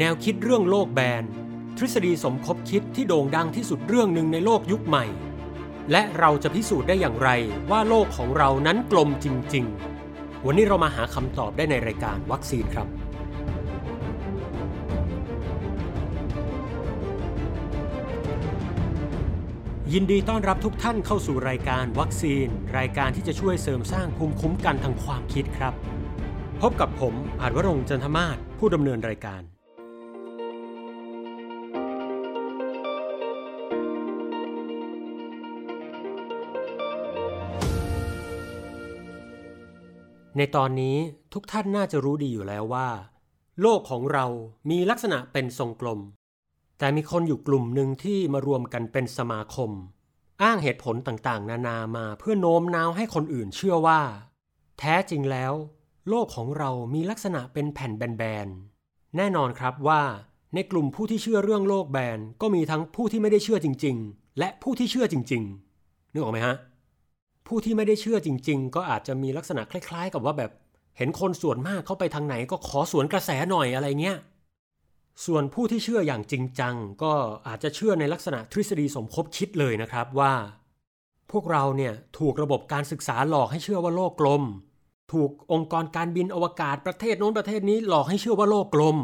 แนวคิดเรื่องโลกแบน ทฤษฎีสมคบคิดที่โด่งดังที่สุดเรื่องหนึ่งในโลกยุคใหม่ และเราจะพิสูจน์ได้อย่างไรว่าโลกของเรานั้นกลมจริง ๆ วันนี้เรามาหาคำตอบได้ในรายการวัคซีนครับ ยินดีต้อนรับทุกท่านเข้าสู่รายการวัคซีน รายการที่จะช่วยเสริมสร้างภูมิคุ้มกันทางความคิดครับ พบกับผมอาจวรงจันทมาศผู้ดำเนินรายการ ในตอนนี้ทุกท่านน่าจะรู้ดีอยู่แล้วว่า โลกของเรามีลักษณะเป็นทรงกลม แต่มีคนอยู่กลุ่มหนึ่งที่มารวมกันเป็นสมาคม อ้างเหตุผลต่างๆ นานามาเพื่อโน้มน้าวให้คนอื่นเชื่อว่า แท้จริงแล้ว โลกของเรามีลักษณะเป็นแผ่นแบนๆแน่นอนครับว่า ในกลุ่มผู้ที่เชื่อเรื่องโลกแบนก็มีทั้งผู้ที่ไม่ได้เชื่อจริง ๆ และผู้ที่เชื่อจริง ๆนึกออกไหมฮะ ผู้ที่ไม่ได้เชื่อจริง ๆ ก็อาจจะมีลักษณะคล้าย ๆ กับว่าแบบเห็นคนส่วนมากเข้าไปทางไหนก็ขอสวนกระแสหน่อยอะไรเงี้ย ส่วนผู้ที่เชื่ออย่างจริงจัง ก็อาจจะเชื่อในลักษณะทฤษฎีสมคบคิดเลยนะครับว่า พวกเราเนี่ยถูกระบบการศึกษาหลอกให้เชื่อว่าโลกกลม ถูกองค์กรการบินอวกาศประเทศโน้นประเทศนี้หลอกให้เชื่อว่าโลกกลม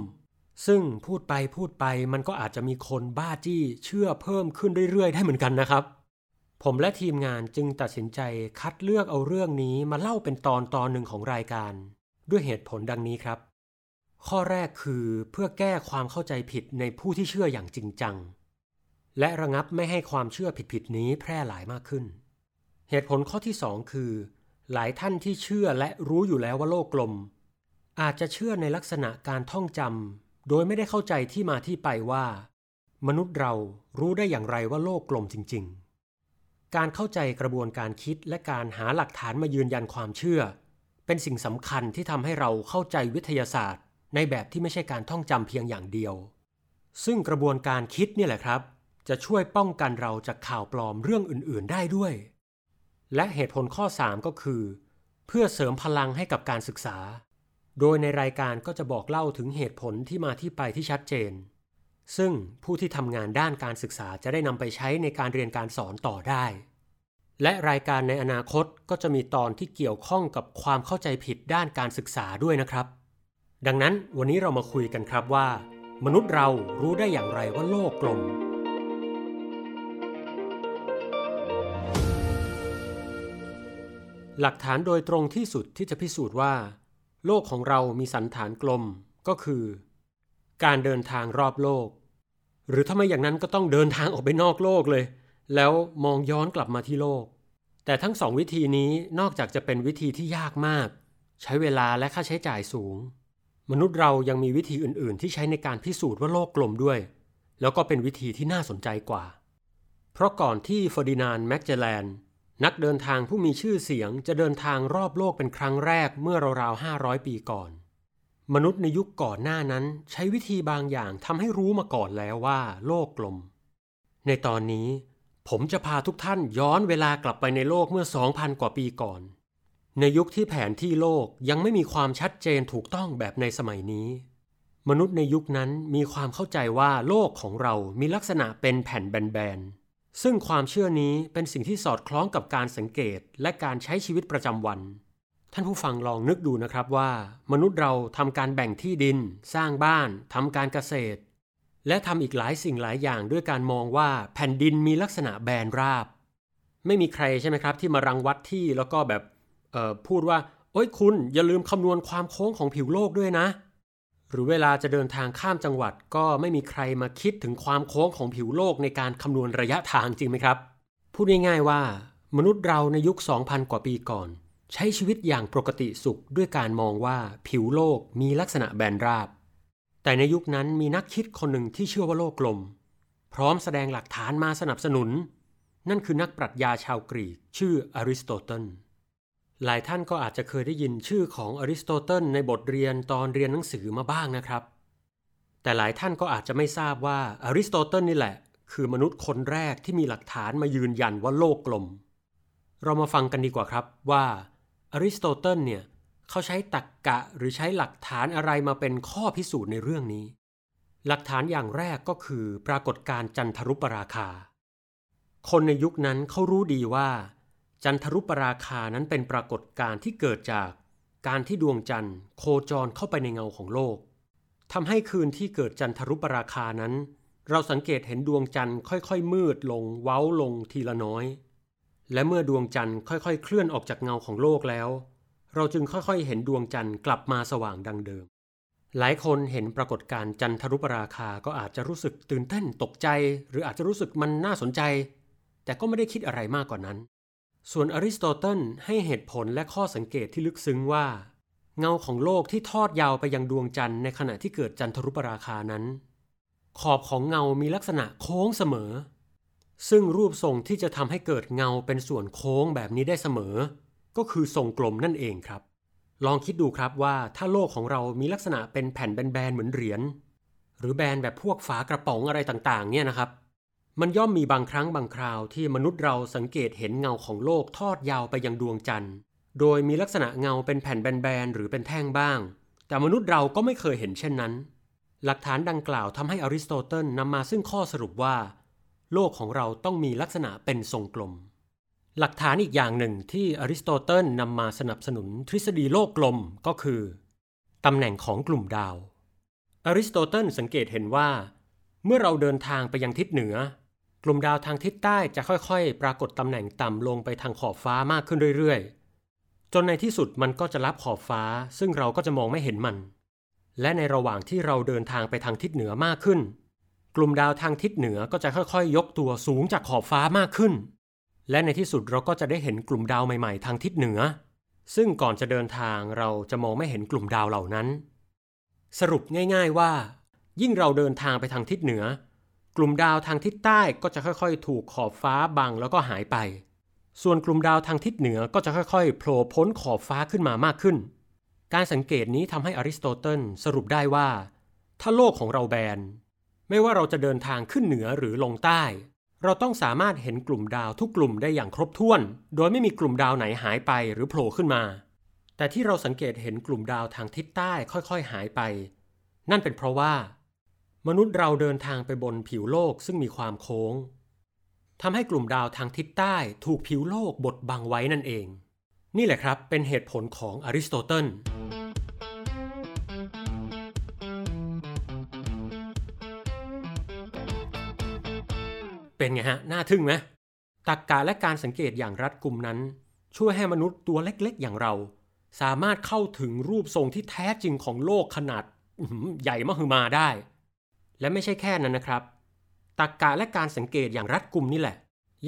ซึ่งพูดไปพูดไปมันก็อาจจะมีคนบ้าจี้เชื่อเพิ่มขึ้นเรื่อยๆ ได้เหมือนกันนะครับ ผมและทีมงานจึงตัดสินใจคัดเลือกเอาเรื่องนี้มาเล่าเป็นตอนตอนหนึ่งของรายการ ด้วยเหตุผลดังนี้ครับ ข้อแรกคือเพื่อแก้ความเข้าใจผิดในผู้ที่เชื่ออย่างจริงจัง และระงับไม่ให้ความเชื่อผิดๆนี้แพร่หลายมากขึ้น เหตุผลข้อที่สองคือ หลายท่านที่เชื่อและรู้อยู่แล้วว่าโลกกลม อาจจะเชื่อในลักษณะการท่องจำโดยไม่ได้เข้าใจที่มาที่ไปว่า มนุษย์เรารู้ได้อย่างไรว่าโลกกลมจริง ๆ การเข้าใจกระบวนการคิดและการหาหลักฐานมายืนยันความเชื่อ เป็นสิ่งสำคัญที่ทำให้เราเข้าใจวิทยาศาสตร์ ในแบบที่ไม่ใช่การท่องจำเพียงอย่างเดียว ซึ่งกระบวนการคิดนี่แหละครับ จะช่วยป้องกันเราจากข่าวปลอมเรื่องอื่น ๆ ได้ด้วย และเหตุผลข้อ 3 ก็คือ เพื่อเสริมพลังให้กับการศึกษา โดยในรายการก็จะบอกเล่าถึงเหตุผลที่มาที่ไปที่ชัดเจน ซึ่งผู้ที่ทำงานด้านการศึกษาจะได้นำไปใช้ในการเรียนการสอนต่อได้ และรายการในอนาคตก็จะมีตอนที่เกี่ยวข้องกับความเข้าใจผิดด้านการศึกษาด้วยนะครับ ดังนั้นวันนี้เรามาคุยกันครับว่า มนุษย์เรารู้ได้อย่างไรว่าโลกกลม หลักฐานโดยตรงที่สุดที่จะพิสูจน์ว่า โลกของเรามีสันฐานกลมก็คือ การเดินทางรอบโลก หรือถ้าไม่อย่างนั้นก็ต้องเดินทางออกไปนอกโลกเลย แล้วมองย้อนกลับมาที่โลก แต่ทั้งสองวิธีนี้นอกจากจะเป็นวิธีที่ยากมาก ใช้เวลาและค่าใช้จ่ายสูง มนุษย์เรายังมีวิธีอื่น ๆ ที่ใช้ในการพิสูจน์ว่าโลกกลมด้วย แล้วก็เป็นวิธีที่น่าสนใจกว่า เพราะก่อนที่เฟอร์ดินานด์แมกเจแลนนักเดินทางผู้มีชื่อเสียงจะเดินทางรอบโลกเป็นครั้งแรกเมื่อราวๆ500 ปีก่อน มนุษย์ในยุคก่อนหน้านั้นใช้วิธีบางอย่างทำให้รู้มาก่อนแล้วว่า โลกกลม ในตอนนี้ ผมจะพาทุกท่านย้อนเวลากลับไปในโลกเมื่อ 2,000 กว่าปีก่อน ในยุคที่แผนที่โลกยังไม่มีความชัดเจนถูกต้องแบบในสมัยนี้ มนุษย์ในยุคนั้นมีความเข้าใจว่าโลกของเรามีลักษณะเป็นแผ่นแบนๆซึ่งความเชื่อนี้เป็นสิ่งที่สอดคล้องกับการสังเกตและการใช้ชีวิตประจำวัน ท่านผู้ฟังลองนึกดูนะครับว่า มนุษย์เราทำการแบ่งที่ดิน สร้างบ้านทำการเกษตร และทำอีกหลายสิ่งหลายอย่างด้วยการมองว่าแผ่นดินมีลักษณะแบนราบ ไม่มีใครใช่ไหมครับ ที่มารังวัดที่แล้วก็แบบพูดว่าโอ้ยคุณอย่าลืมคำนวณความโค้งของผิวโลกด้วยนะ หรือเวลาจะเดินทางข้ามจังหวัดก็ไม่มีใครมาคิดถึงความโค้งของผิวโลกในการคำนวณระยะทางจริงไหมครับ พูดง่ายๆว่า มนุษย์เราในยุค 2,000 กว่าปีก่อน ใช้ชีวิตอย่างปกติสุขด้วยการมองว่าผิวโลกมีลักษณะแบนราบ แต่ในยุคนั้นมีนักคิดคนหนึ่งที่เชื่อว่าโลกกลม พร้อมแสดงหลักฐานมาสนับสนุน นั่นคือนักปรัชญาชาวกรีก ชื่ออริสโตเติลหลายท่านก็อาจจะเคยได้ยินชื่อของอริสโตเติลในบทเรียนตอนเรียนหนังสือมาบ้างนะครับ แต่หลายท่านก็อาจจะไม่ทราบว่าอริสโตเติลนี่แหละ คือมนุษย์คนแรกที่มีหลักฐานมายืนยันว่าโลกกลม เรามาฟังกันดีกว่าครับว่า อริสโตเติลเนี่ยเขาใช้ตรรกกะหรือใช้หลักฐานอะไรมาเป็นข้อพิสูจน์ในเรื่องนี้ หลักฐานอย่างแรกก็คือปรากฏการณ์จันทรุปราคา คนในยุคนั้นเขารู้ดีว่า จันทรุปราคานั้นเป็นปรากฏการณ์ที่เกิดจากการที่ดวงจันทร์ โคจรเข้าไปในเงาของโลกทำให้คืนที่เกิดจันทรุปราคานั้น เราสังเกตเห็นดวงจันทร์ค่อยๆ มืดลงเว้าลงทีละน้อย และเมื่อดวงจันทร์ค่อยๆ เคลื่อนออกจากเงาของโลกแล้ว เราจึงค่อยๆ เห็นดวงจันทร์กลับมาสว่างดังเดิม หลายคนเห็นปรากฏการณ์จันทรุปราคาก็อาจจะรู้สึกตื่นเต้นตกใจ หรืออาจจะรู้สึกมันน่าสนใจ แต่ก็ไม่ได้คิดอะไรมากกว่านั้น ส่วนอริสโตเติลให้เหตุผลและข้อสังเกตที่ลึกซึ้งว่า เงาของโลกที่ทอดยาวไปยังดวงจันทร์ในขณะที่เกิดจันทรุปราคานั้น ขอบของเงามีลักษณะโค้งเสมอ ซึ่งรูปทรงที่จะทำให้เกิดเงาเป็นส่วนโค้งแบบนี้ได้เสมอ ก็คือทรงกลมนั่นเองครับ ลองคิดดูครับว่าถ้าโลกของเรามีลักษณะเป็นแผ่นแบนๆเหมือนเหรียญหรือแบนแบบพวกฝากระป๋องอะไรต่างๆ เนี่ยนะครับ มันย่อมมีบางครั้งบางคราวที่มนุษย์เราสังเกตเห็นเงาของโลกทอดยาวไปยังดวงจันทร์ โดยมีลักษณะเงาเป็นแผ่นแบนๆหรือเป็นแท่งบ้าง แต่มนุษย์เราก็ไม่เคยเห็นเช่นนั้น หลักฐานดังกล่าวทำให้อริสโตเติลนำมาซึ่งข้อสรุปว่า โลกของเราต้องมีลักษณะเป็นทรงกลม หลักฐานอีกอย่างหนึ่งที่อริสโตเติลนำมาสนับสนุนทฤษฎีโลกกลมก็คือตำแหน่งของกลุ่มดาว อริสโตเติลสังเกตเห็นว่า เมื่อเราเดินทางไปยังทิศเหนือ กลุ่มดาวทางทิศใต้จะค่อยๆ ปรากฏตำแหน่งต่ำลงไปทางขอบฟ้ามากขึ้นเรื่อยๆ จนในที่สุดมันก็จะลับขอบฟ้า ซึ่งเราก็จะมองไม่เห็นมัน และในระหว่างที่เราเดินทางไปทางทิศเหนือมากขึ้น กลุ่มดาวทางทิศเหนือก็จะค่อยๆ ยกตัวสูงจากขอบฟ้ามากขึ้น และในที่สุดเราก็จะได้เห็นกลุ่มดาวใหม่ๆ ทางทิศเหนือ ซึ่งก่อนจะเดินทางเราจะมองไม่เห็นกลุ่มดาวเหล่านั้น สรุปง่าย ๆว่า ยิ่งเราเดินทางไปทางทิศเหนือ กลุ่มดาวทางทิศใต้ก็จะค่อยๆ ถูกขอบฟ้าบังแล้วก็หายไป ส่วนกลุ่มดาวทางทิศเหนือก็จะค่อยๆโผล่พ้นขอบฟ้าขึ้นมามากขึ้น การสังเกตนี้ทำให้อริสโตเติลสรุปได้ว่า ถ้าโลกของเราแบน ไม่ว่าเราจะเดินทางขึ้นเหนือหรือลงใต้ เราต้องสามารถเห็นกลุ่มดาวทุกกลุ่มได้อย่างครบถ้วน โดยไม่มีกลุ่มดาวไหนหายไปหรือโผล่ขึ้นมา แต่ที่เราสังเกตเห็นกลุ่มดาวทางทิศใต้ค่อยๆ หายไป นั่นเป็นเพราะว่า มนุษย์เราเดินทางไปบนผิวโลกซึ่งมีความโค้งทำให้กลุ่มดาวทางทิศใต้ถูกผิวโลกบดบังไว้นั่นเอง นี่แหละครับเป็นเหตุผลของอริสโตเติล เป็นไงฮะ น่าทึ่งไหมตรรกกะและการสังเกตอย่างรัดกุมนั้น ช่วยให้มนุษย์ตัวเล็กๆ อย่างเรา สามารถเข้าถึงรูปทรงที่แท้จริงของโลกขนาดใหญ่มหึมาได้ และไม่ใช่แค่นั้นนะครับตรรกกะและการสังเกตอย่างรัดกุมนี่แหละ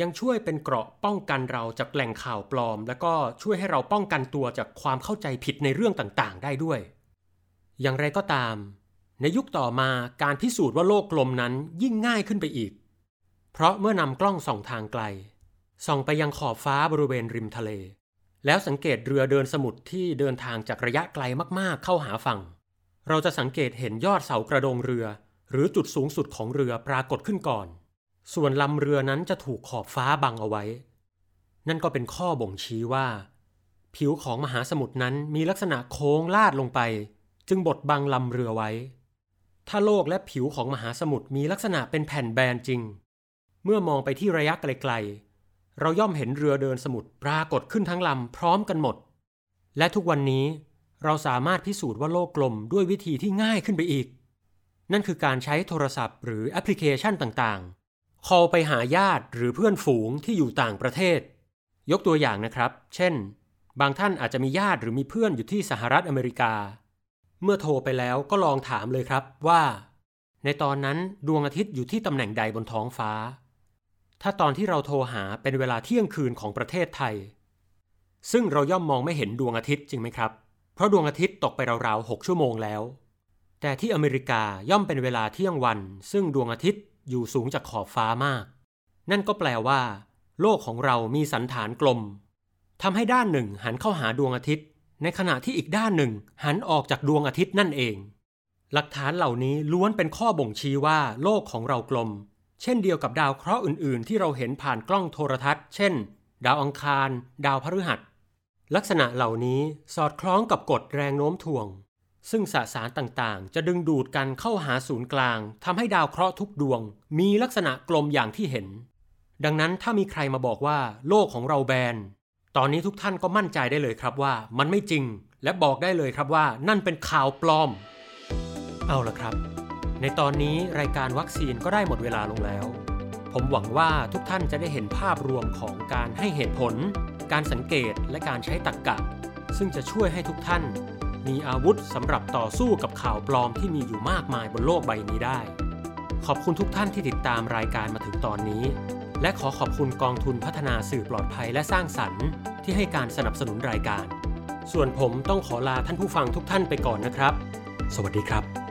ยังช่วยเป็นเกราะป้องกันเราจากแหล่งข่าวปลอม และก็ช่วยให้เราป้องกันตัวจากความเข้าใจผิดในเรื่องต่างๆ ได้ด้วย อย่างไรก็ตาม ในยุคต่อมาการพิสูจน์ว่าโลกกลมนั้นยิ่งง่ายขึ้นไปอีก เพราะเมื่อนำกล้องส่องทางไกล ส่องไปยังขอบฟ้าบริเวณริมทะเล แล้วสังเกตเรือเดินสมุทรที่เดินทางจากระยะไกลมากๆเข้าหาฝั่ง เราจะสังเกตเห็นยอดเสากระโดงเรือ หรือจุดสูงสุดของเรือปรากฏขึ้นก่อน ส่วนลำเรือนั้นจะถูกขอบฟ้าบังเอาไว้ นั่นก็เป็นข้อบ่งชี้ว่า ผิวของมหาสมุทรนั้นมีลักษณะโค้งลาดลงไป จึงบดบังลำเรือไว้ ถ้าโลกและผิวของมหาสมุทรมีลักษณะเป็นแผ่นแบนจริง เมื่อมองไปที่ระยะไกลๆ เราย่อมเห็นเรือเดินสมุทรปรากฏขึ้นทั้งลำพร้อมกันหมด และทุกวันนี้เราสามารถพิสูจน์ว่าโลกกลมด้วยวิธีที่ง่ายขึ้นไปอีก นั่นคือการใช้โทรศัพท์หรือแอปพลิเคชันต่างๆคอลไปหาญาติหรือเพื่อนฝูงที่อยู่ต่างประเทศ ยกตัวอย่างนะครับ เช่น บางท่านอาจจะมีญาติหรือมีเพื่อนอยู่ที่สหรัฐอเมริกา เมื่อโทรไปแล้วก็ลองถามเลยครับว่า ในตอนนั้นดวงอาทิตย์อยู่ที่ตำแหน่งใดบนท้องฟ้า ถ้าตอนที่เราโทรหาเป็นเวลาเที่ยงคืนของประเทศไทย ซึ่งเราย่อมมองไม่เห็นดวงอาทิตย์จริงไหมครับ เพราะดวงอาทิตย์ตกไปราวๆ6ชั่วโมงแล้ว แต่ที่อเมริกาย่อมเป็นเวลาเที่ยงวัน ซึ่งดวงอาทิตย์อยู่สูงจากขอบฟ้ามาก นั่นก็แปลว่า โลกของเรามีสันฐานกลมทำให้ด้านหนึ่งหันเข้าหาดวงอาทิตย์ ในขณะที่อีกด้านหนึ่งหันออกจากดวงอาทิตย์นั่นเอง หลักฐานเหล่านี้ล้วนเป็นข้อบ่งชี้ว่า โลกของเรากลม เช่นเดียวกับดาวเคราะห์อื่น ๆ ที่เราเห็นผ่านกล้องโทรทัศน์ เช่น ดาวอังคาร ดาวพฤหัส ลักษณะเหล่านี้สอดคล้องกับกฎแรงโน้มถ่วง ซึ่งสสารต่างๆ จะดึงดูดกันเข้าหาศูนย์กลางทำให้ดาวเคราะห์ทุกดวง มีลักษณะกลมอย่างที่เห็น ดังนั้นถ้ามีใครมาบอกว่า โลกของเราแบน ตอนนี้ทุกท่านก็มั่นใจได้เลยครับว่า มันไม่จริง และบอกได้เลยครับว่า นั่นเป็นข่าวปลอม เอาละครับ ในตอนนี้รายการวัคซีนก็ได้หมดเวลาลงแล้ว ผมหวังว่าทุกท่านจะได้เห็นภาพรวมของการให้เหตุผล การสังเกตและการใช้ตรรกกะ ซึ่งจะช่วยให้ทุกท่าน มีอาวุธสำหรับต่อสู้กับข่าวปลอมที่มีอยู่มากมายบนโลกใบนี้ได้ ขอบคุณทุกท่านที่ติดตามรายการมาถึงตอนนี้ และขอขอบคุณกองทุนพัฒนาสื่อปลอดภัยและสร้างสรรค์ ที่ให้การสนับสนุนรายการ ส่วนผมต้องขอลาท่านผู้ฟังทุกท่านไปก่อนนะครับ สวัสดีครับ